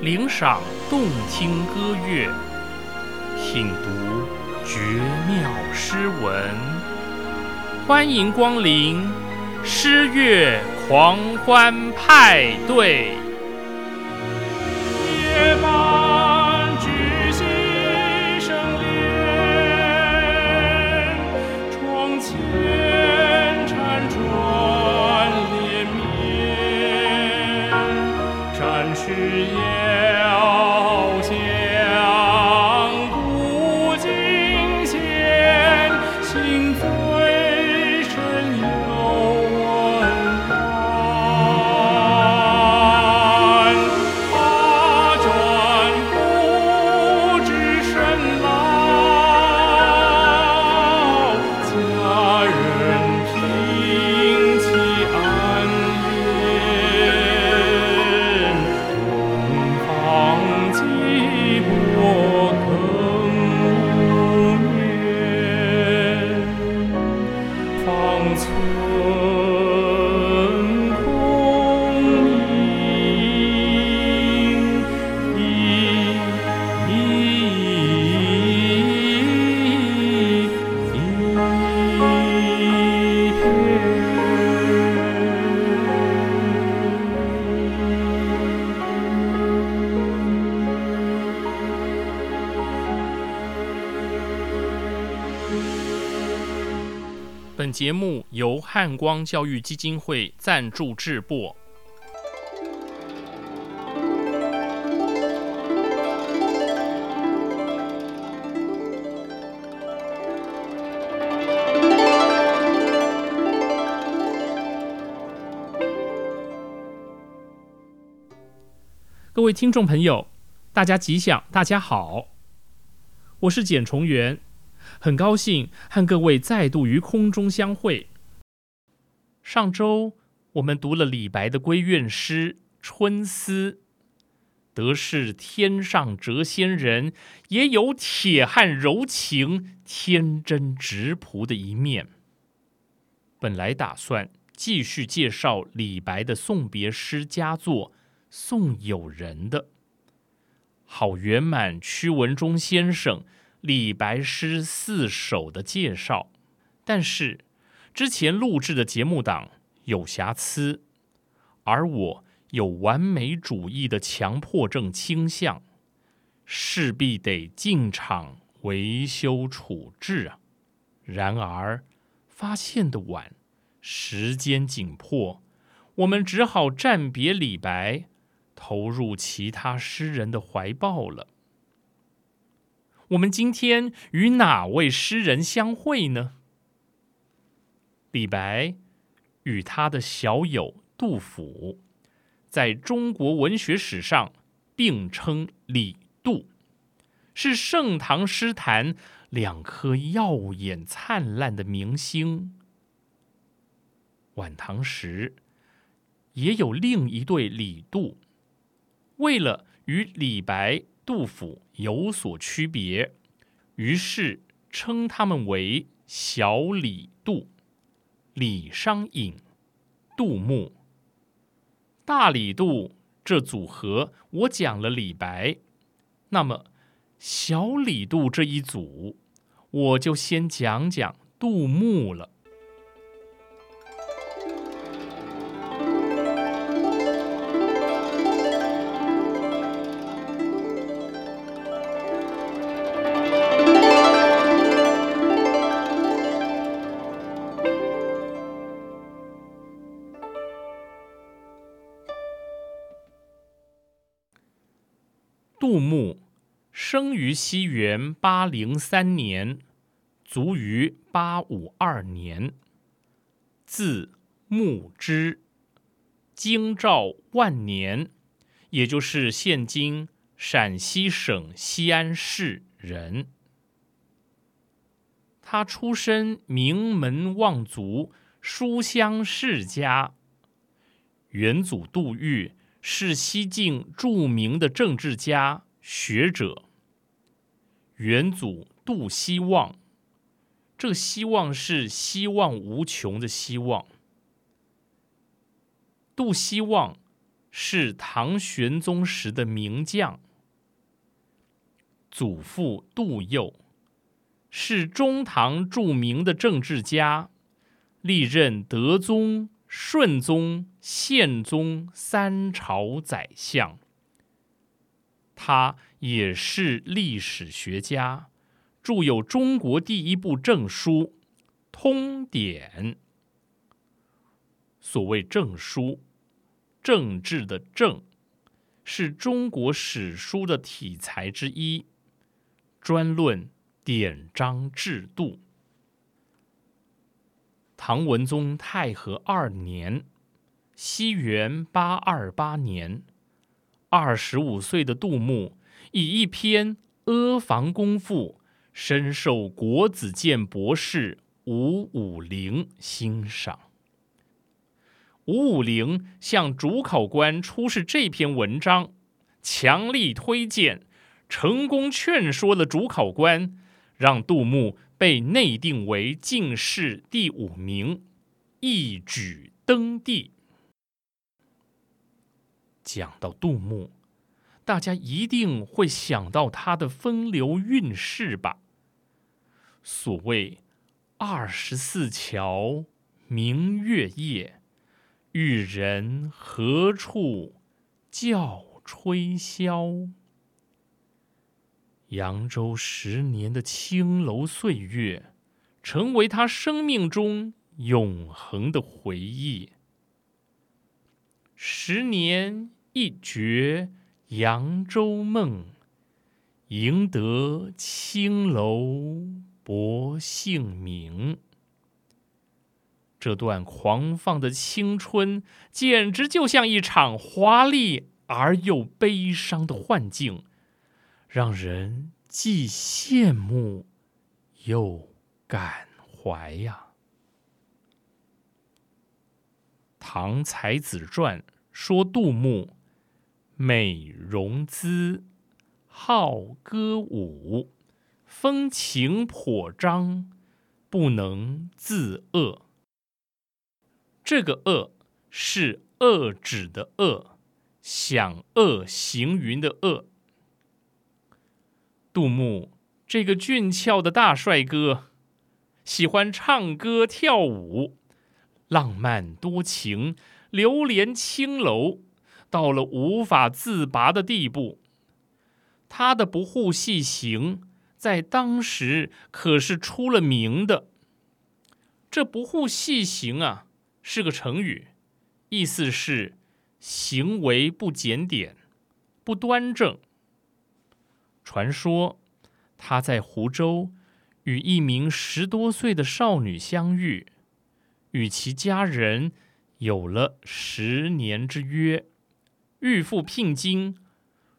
领赏动听歌乐，品读绝妙诗文。欢迎光临诗乐狂欢派对。节目由汉光教育基金会赞助制播。各位听众朋友，大家吉祥，大家好，我是简崇元。很高兴和各位再度于空中相会。上周我们读了李白的闺怨诗《春思》，得是天上谪仙人，也有铁汉柔情、天真直朴的一面。本来打算继续介绍李白的送别诗佳作《送友人》的，好圆满屈文忠先生。李白诗四首的介绍，但是之前录制的节目档有瑕疵，而我有完美主义的强迫症倾向，势必得进场维修处置啊。然而发现的晚，时间紧迫，我们只好暂别李白，投入其他诗人的怀抱了。我们今天与哪位诗人相会呢？李白与他的小友杜甫，在中国文学史上并称李杜，是盛唐诗坛两颗耀眼灿烂的明星。晚唐时也有另一对李杜，为了与李白。杜甫有所区别，于是称他们为小李杜、李商隐、杜牧、大李杜。这组合我讲了李白，那么小李杜这一组，我就先讲讲杜牧了。杜牧生于西元八零三年，卒于八五二年，字牧之，京兆万年，也就是现今陕西省西安市人。他出身名门望族，书香世家。元祖杜预是西晋著名的政治家、学者。元祖杜希望，这希望是希望无穷的希望。杜希望是唐玄宗时的名将。祖父杜佑是中唐著名的政治家，历任德宗、顺宗、宪宗三朝宰相。他也是历史学家，著有中国第一部证书《通典》。所谓证书，政治的政，是中国史书的体裁之一，专论典章制度。唐文宗太和二年，西元八二八年，二十五岁的杜牧以一篇《阿房宫赋》，深受国子监博士吴武陵欣赏。吴武陵向主考官出示这篇文章，强力推荐，成功劝说了主考官，让杜牧被内定为进士第五名，一举登第。讲到杜牧，大家一定会想到他的风流韵事吧？所谓“二十四桥明月夜”。玉人何处教吹箫？扬州十年的青楼岁月，成为他生命中永恒的回忆。十年一觉扬州梦，赢得青楼薄幸名。这段狂放的青春，简直就像一场华丽而又悲伤的幻境，让人既羡慕又感怀呀。《唐才子传》说杜牧美容姿，好歌舞，风情颇张，不能自遏。这个“恶”是遏止的“遏”，享恶行云的“恶”。杜牧这个俊俏的大帅哥，喜欢唱歌跳舞，浪漫多情，流连青楼，到了无法自拔的地步。他的不护细行，在当时可是出了名的。这不护细行啊！是个成语，意思是行为不检点、不端正。传说他在湖州与一名十多岁的少女相遇，与其家人有了十年之约，预付聘金，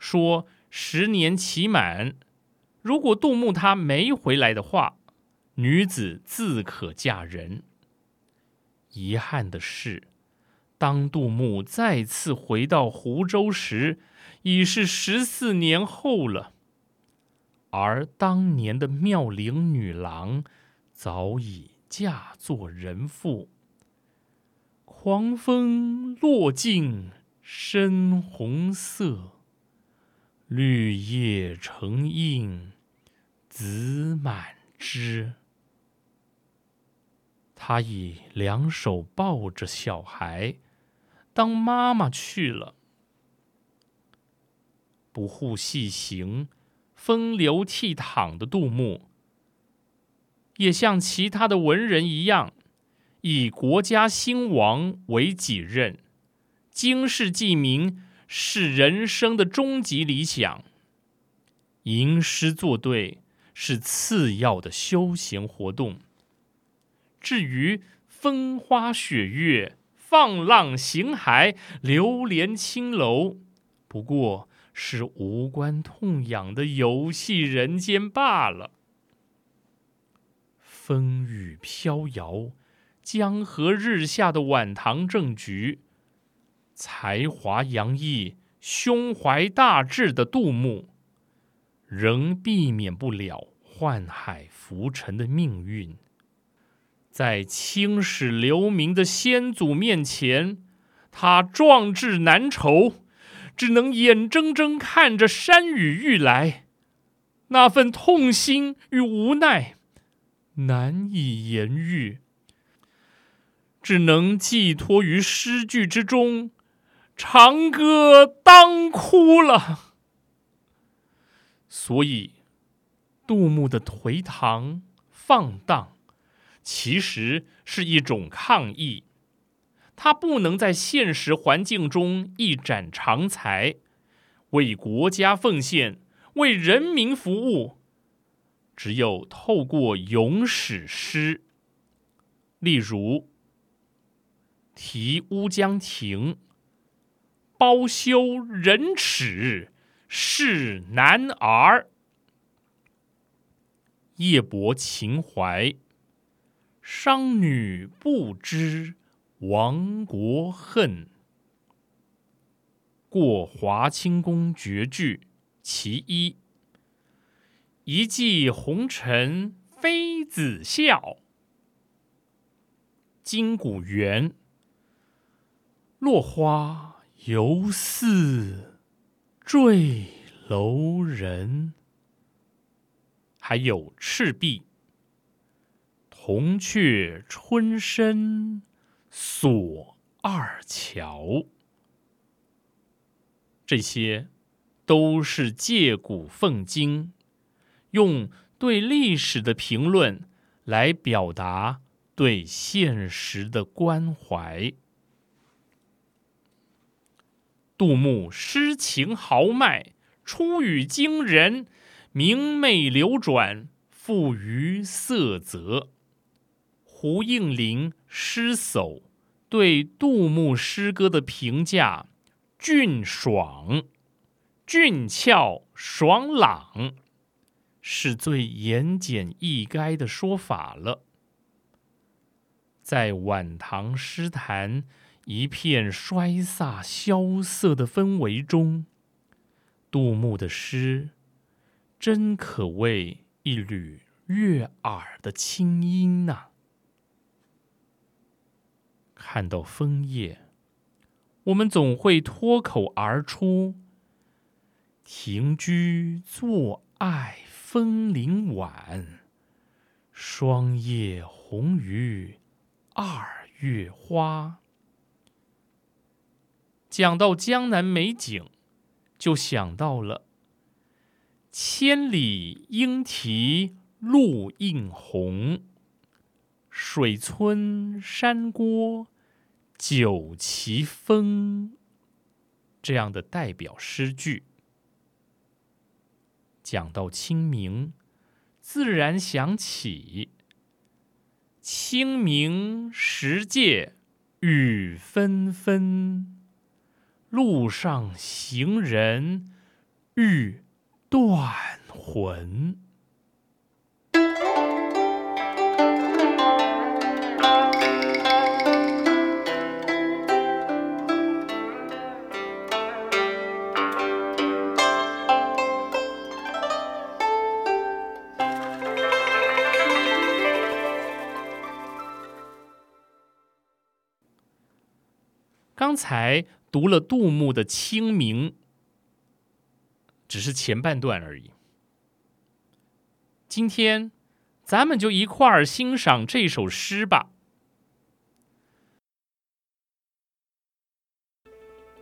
说十年期满，如果杜牧他没回来的话，女子自可嫁人。遗憾的是，当杜牧再次回到湖州时，已是十四年后了。而当年的妙龄女郎早已嫁作人妇。狂风落尽深红色，绿叶成荫子满枝。他以两手抱着小孩，当妈妈去了。不护细行、风流倜傥的杜牧，也像其他的文人一样，以国家兴亡为己任，经世济民是人生的终极理想。吟诗作对是次要的休闲活动。至于风花雪月、放浪形骸、流连青楼，不过是无关痛痒的游戏人间罢了。风雨飘摇、江河日下的晚唐政局，才华洋溢、胸怀大志的杜牧，仍避免不了宦海浮沉的命运。在青史留名的先祖面前，他壮志难酬，只能眼睁睁看着山雨欲来，那份痛心与无奈难以言喻，只能寄托于诗句之中，长歌当哭了。所以，杜牧的颓唐放荡，其实是一种抗议。他不能在现实环境中一展长才，为国家奉献，为人民服务。只有透过咏史诗，例如《题乌江亭》：“包羞忍耻是男儿，夜泊秦淮，商女不知。”亡国恨，过华清宫绝句其一。一骑红尘妃子笑，金谷园。落花犹似坠楼人。还有赤壁，铜雀春深。锁二乔，这些都是借古讽今，用对历史的评论来表达对现实的关怀。杜牧诗情豪迈，出语惊人，明媚流转，富于色泽。胡应麟诗叟对杜牧诗歌的评价：俊爽、俊俏、爽朗，是最言简意赅的说法了。在晚唐诗坛一片衰飒萧瑟的氛围中，杜牧的诗真可谓一缕悦耳的清音呐。看到枫叶，我们总会脱口而出：“停居坐爱枫林晚，霜叶红于二月花。”讲到江南美景，就想到了“千里莺啼绿映红，水村山郭。”酒旗风这样的代表诗句，讲到清明，自然想起清明时节雨纷纷，路上行人欲断魂。刚才读了杜牧的《清明》，只是前半段而已。今天，咱们就一块儿欣赏这首诗吧。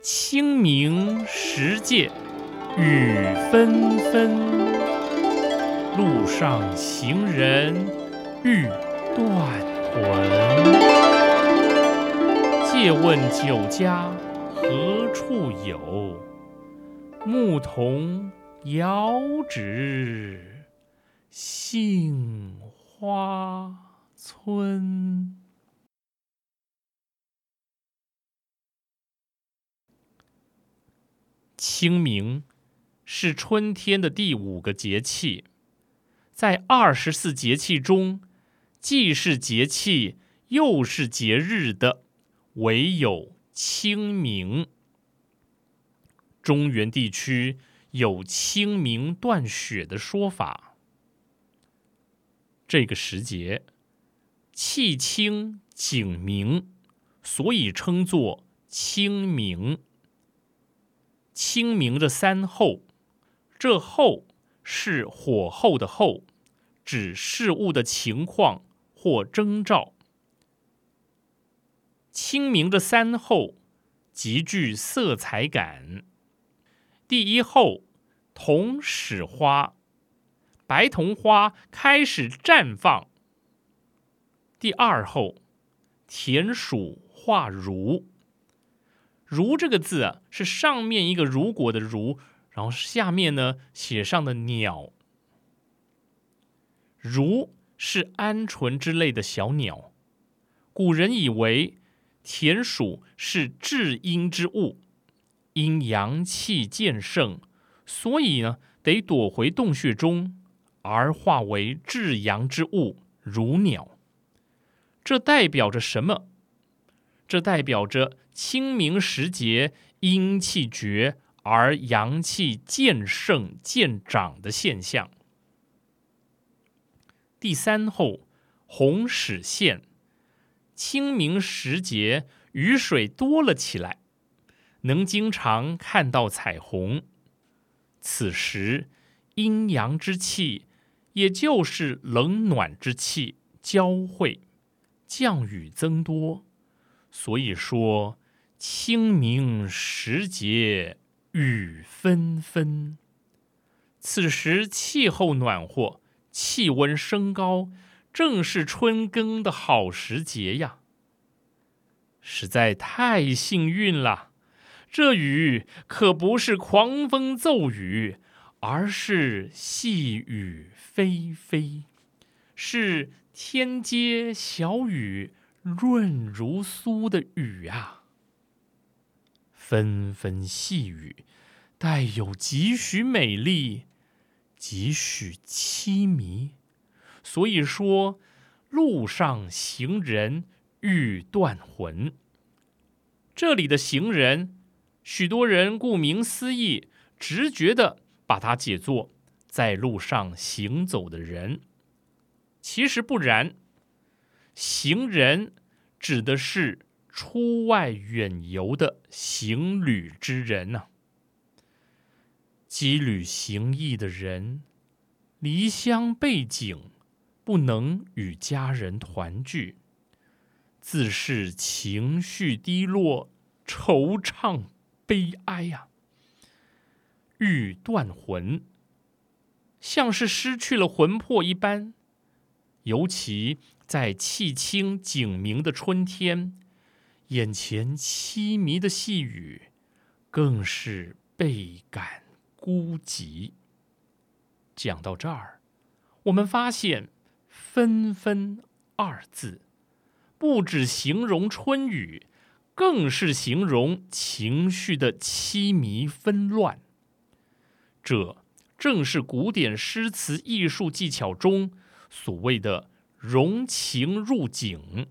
清明时节雨纷纷，路上行人欲断魂。借问酒家何处有？牧童遥指杏花村。清明是春天的第五个节气，在二十四节气中，既是节气又是节日的。唯有清明。中原地区有清明断雪的说法。这个时节气清景明，所以称作清明。清明的三候，这候是火候的候，指事物的情况或征兆。清明的三候极具色彩感。第一候，桐始花，白桐花开始绽放。第二候，田鼠化如。如这个字啊，是上面一个如果的如，然后下面呢写上的鸟。如是鹌鹑之类的小鸟，古人以为田鼠是至阴之物，因阳气渐盛，所以呢得躲回洞穴中，而化为至阳之物如鸟。这代表着什么？这代表着。清明时节，阴气绝而阳气渐盛渐长的现象。第三候，红始现。清明时节，雨水多了起来，能经常看到彩虹。此时，阴阳之气，也就是冷暖之气交汇，降雨增多。所以说。清明时节雨纷纷，此时气候暖和，气温升高，正是春耕的好时节呀！实在太幸运了，这雨可不是狂风骤雨，而是细雨霏霏，是天街小雨，润如酥的雨啊！纷纷细雨，带有几许美丽，几许凄迷。所以说，路上行人欲断魂。这里的行人，许多人顾名思义，直觉的把它解作在路上行走的人。其实不然，行人指的是。出外远游的行旅之人呐，羁旅行役的人，离乡背井，不能与家人团聚，自是情绪低落，惆怅悲哀呀。欲断魂，像是失去了魂魄一般，尤其在气清景明的春天。眼前凄迷的细雨，更是倍感孤寂。讲到这儿，我们发现“纷纷”二字，不只形容春雨，更是形容情绪的凄迷纷乱。这正是古典诗词艺术技巧中所谓的“融情入景”，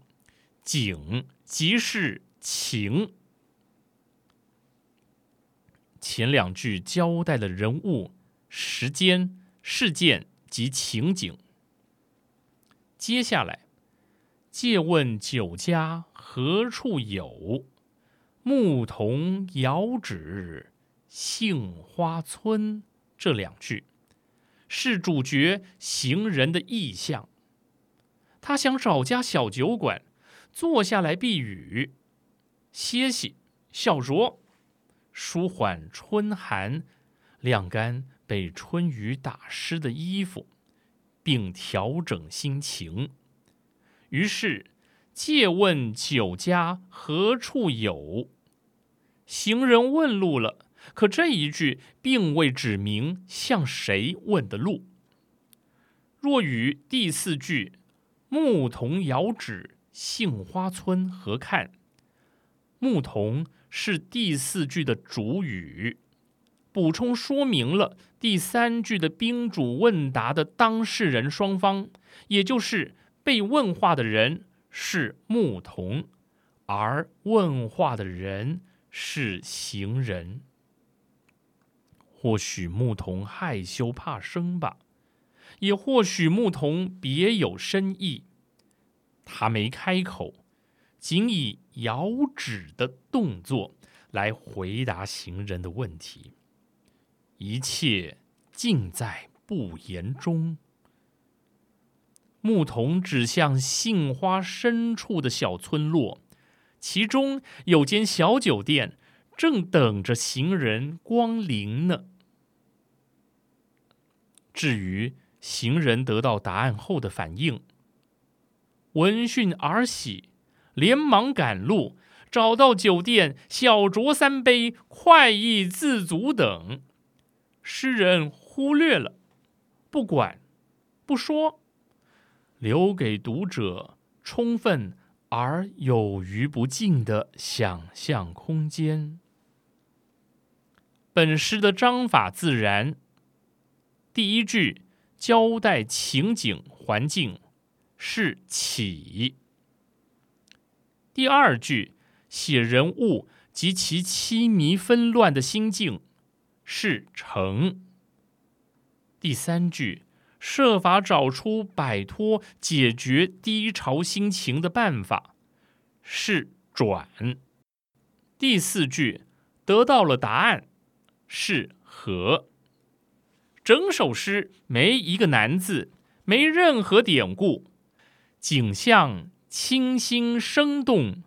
景。即是情。前两句交代了人物、时间、事件及情景。接下来，借问酒家何处有？牧童遥指杏花村。这两句是主角行人的意向。他想找家小酒馆。坐下来避雨，歇息，小酌，舒缓春寒，晾干被春雨打湿的衣服，并调整心情。于是借问酒家何处有？行人问路了，可这一句并未指明向谁问的路。若与第四句牧童遥指。杏花村何看？牧童是第四句的主语，补充说明了第三句的宾主问答的当事人双方，也就是被问话的人是牧童，而问话的人是行人。或许牧童害羞怕生吧，也或许牧童别有深意。他没开口，仅以摇指的动作来回答行人的问题，一切尽在不言中。牧童指向杏花深处的小村落，其中有间小酒店，正等着行人光临呢。至于行人得到答案后的反应，闻讯而喜，连忙赶路，找到酒店，小酌三杯，快意自足等。诗人忽略了，不管，不说。留给读者充分而有余不尽的想象空间。本诗的章法自然，第一句交代情景环境是起，第二句写人物及其凄迷纷乱的心境是成，第三句。设法找出摆脱、解决低潮心情的办法，是转。第四句得到了答案，是和。整首诗没一个难字，没任何典故，景象清新生动，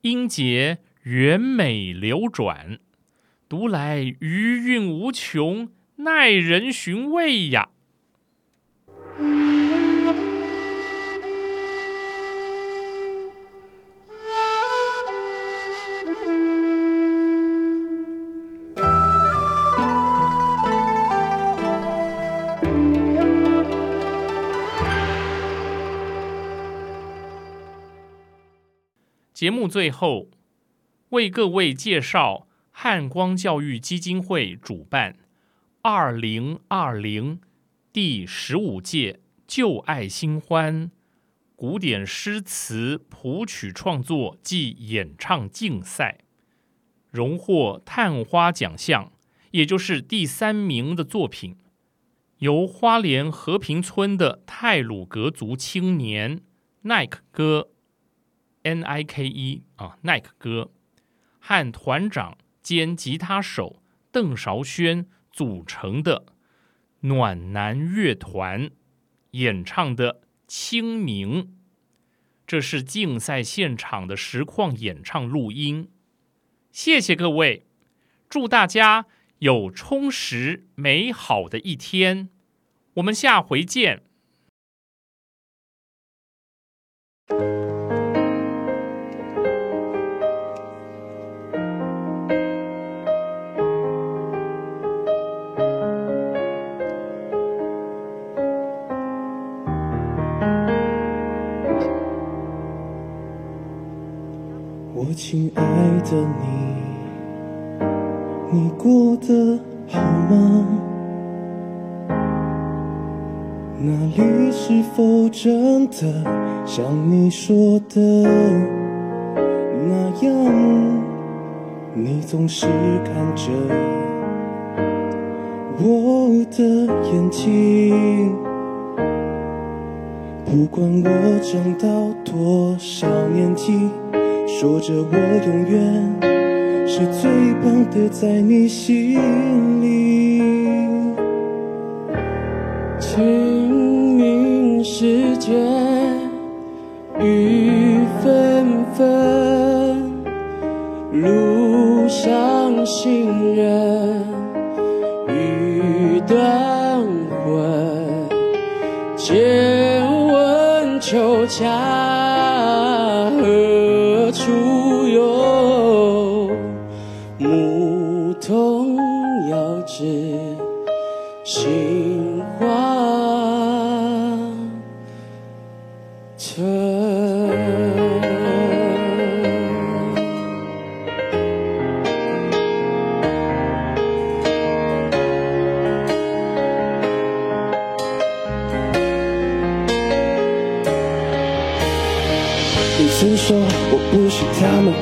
音节圆美流转，读来余韵无穷，耐人寻味呀。节目最后为各位介绍汉光教育基金会主办。二零二零第十五届旧爱新欢。古典诗词谱曲创作暨演唱竞赛，荣获探花奖项，也就是第三名的作品，由花莲和平村的泰鲁格族青年奈克哥。Nike 啊，Nike 哥和团长兼吉他手邓韶轩组成的暖男乐团演唱的《清明》，这是竞赛现场的实况演唱录音。谢谢各位，祝大家有充实美好的一天，我们下回见。亲爱的你，你过得好吗？那里是否真的像你说的那样？你总是看着我的眼睛，不管我长到多少年纪。说着我永远是最棒的，在你心里。清明时节雨纷纷，路上行人欲断魂，借问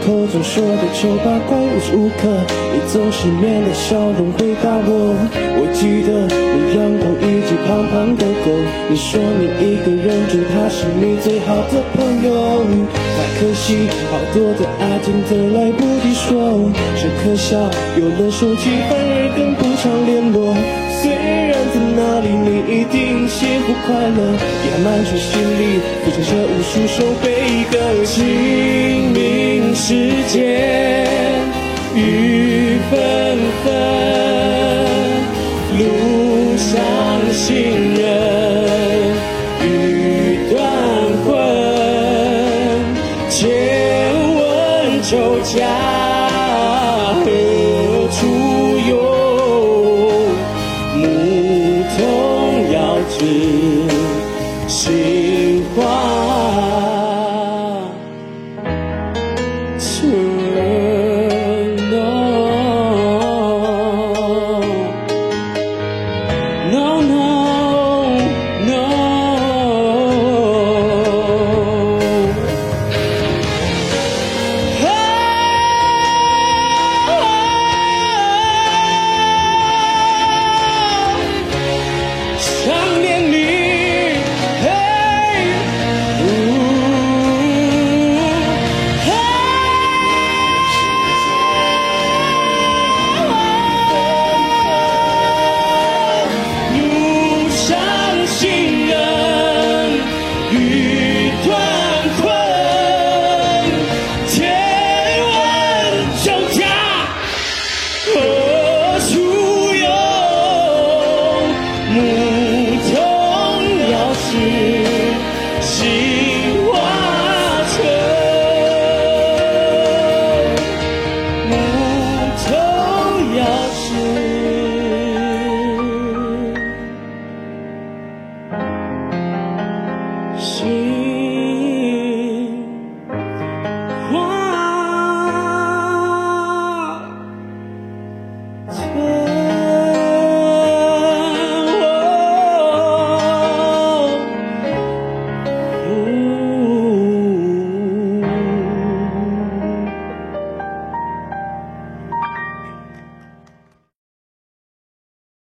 秋恰。说的丑八怪无时无刻，你总是面带笑容回答我。我记得你让我一只胖胖的狗。你说你一个人住，它是你最好的朋友。太可惜，好多的爱真的来不及说。只可笑，有了手机反而更不常联络。虽然在那里你一定幸福快乐，压满足心里，浮沉着无数首悲歌。世间雨纷纷。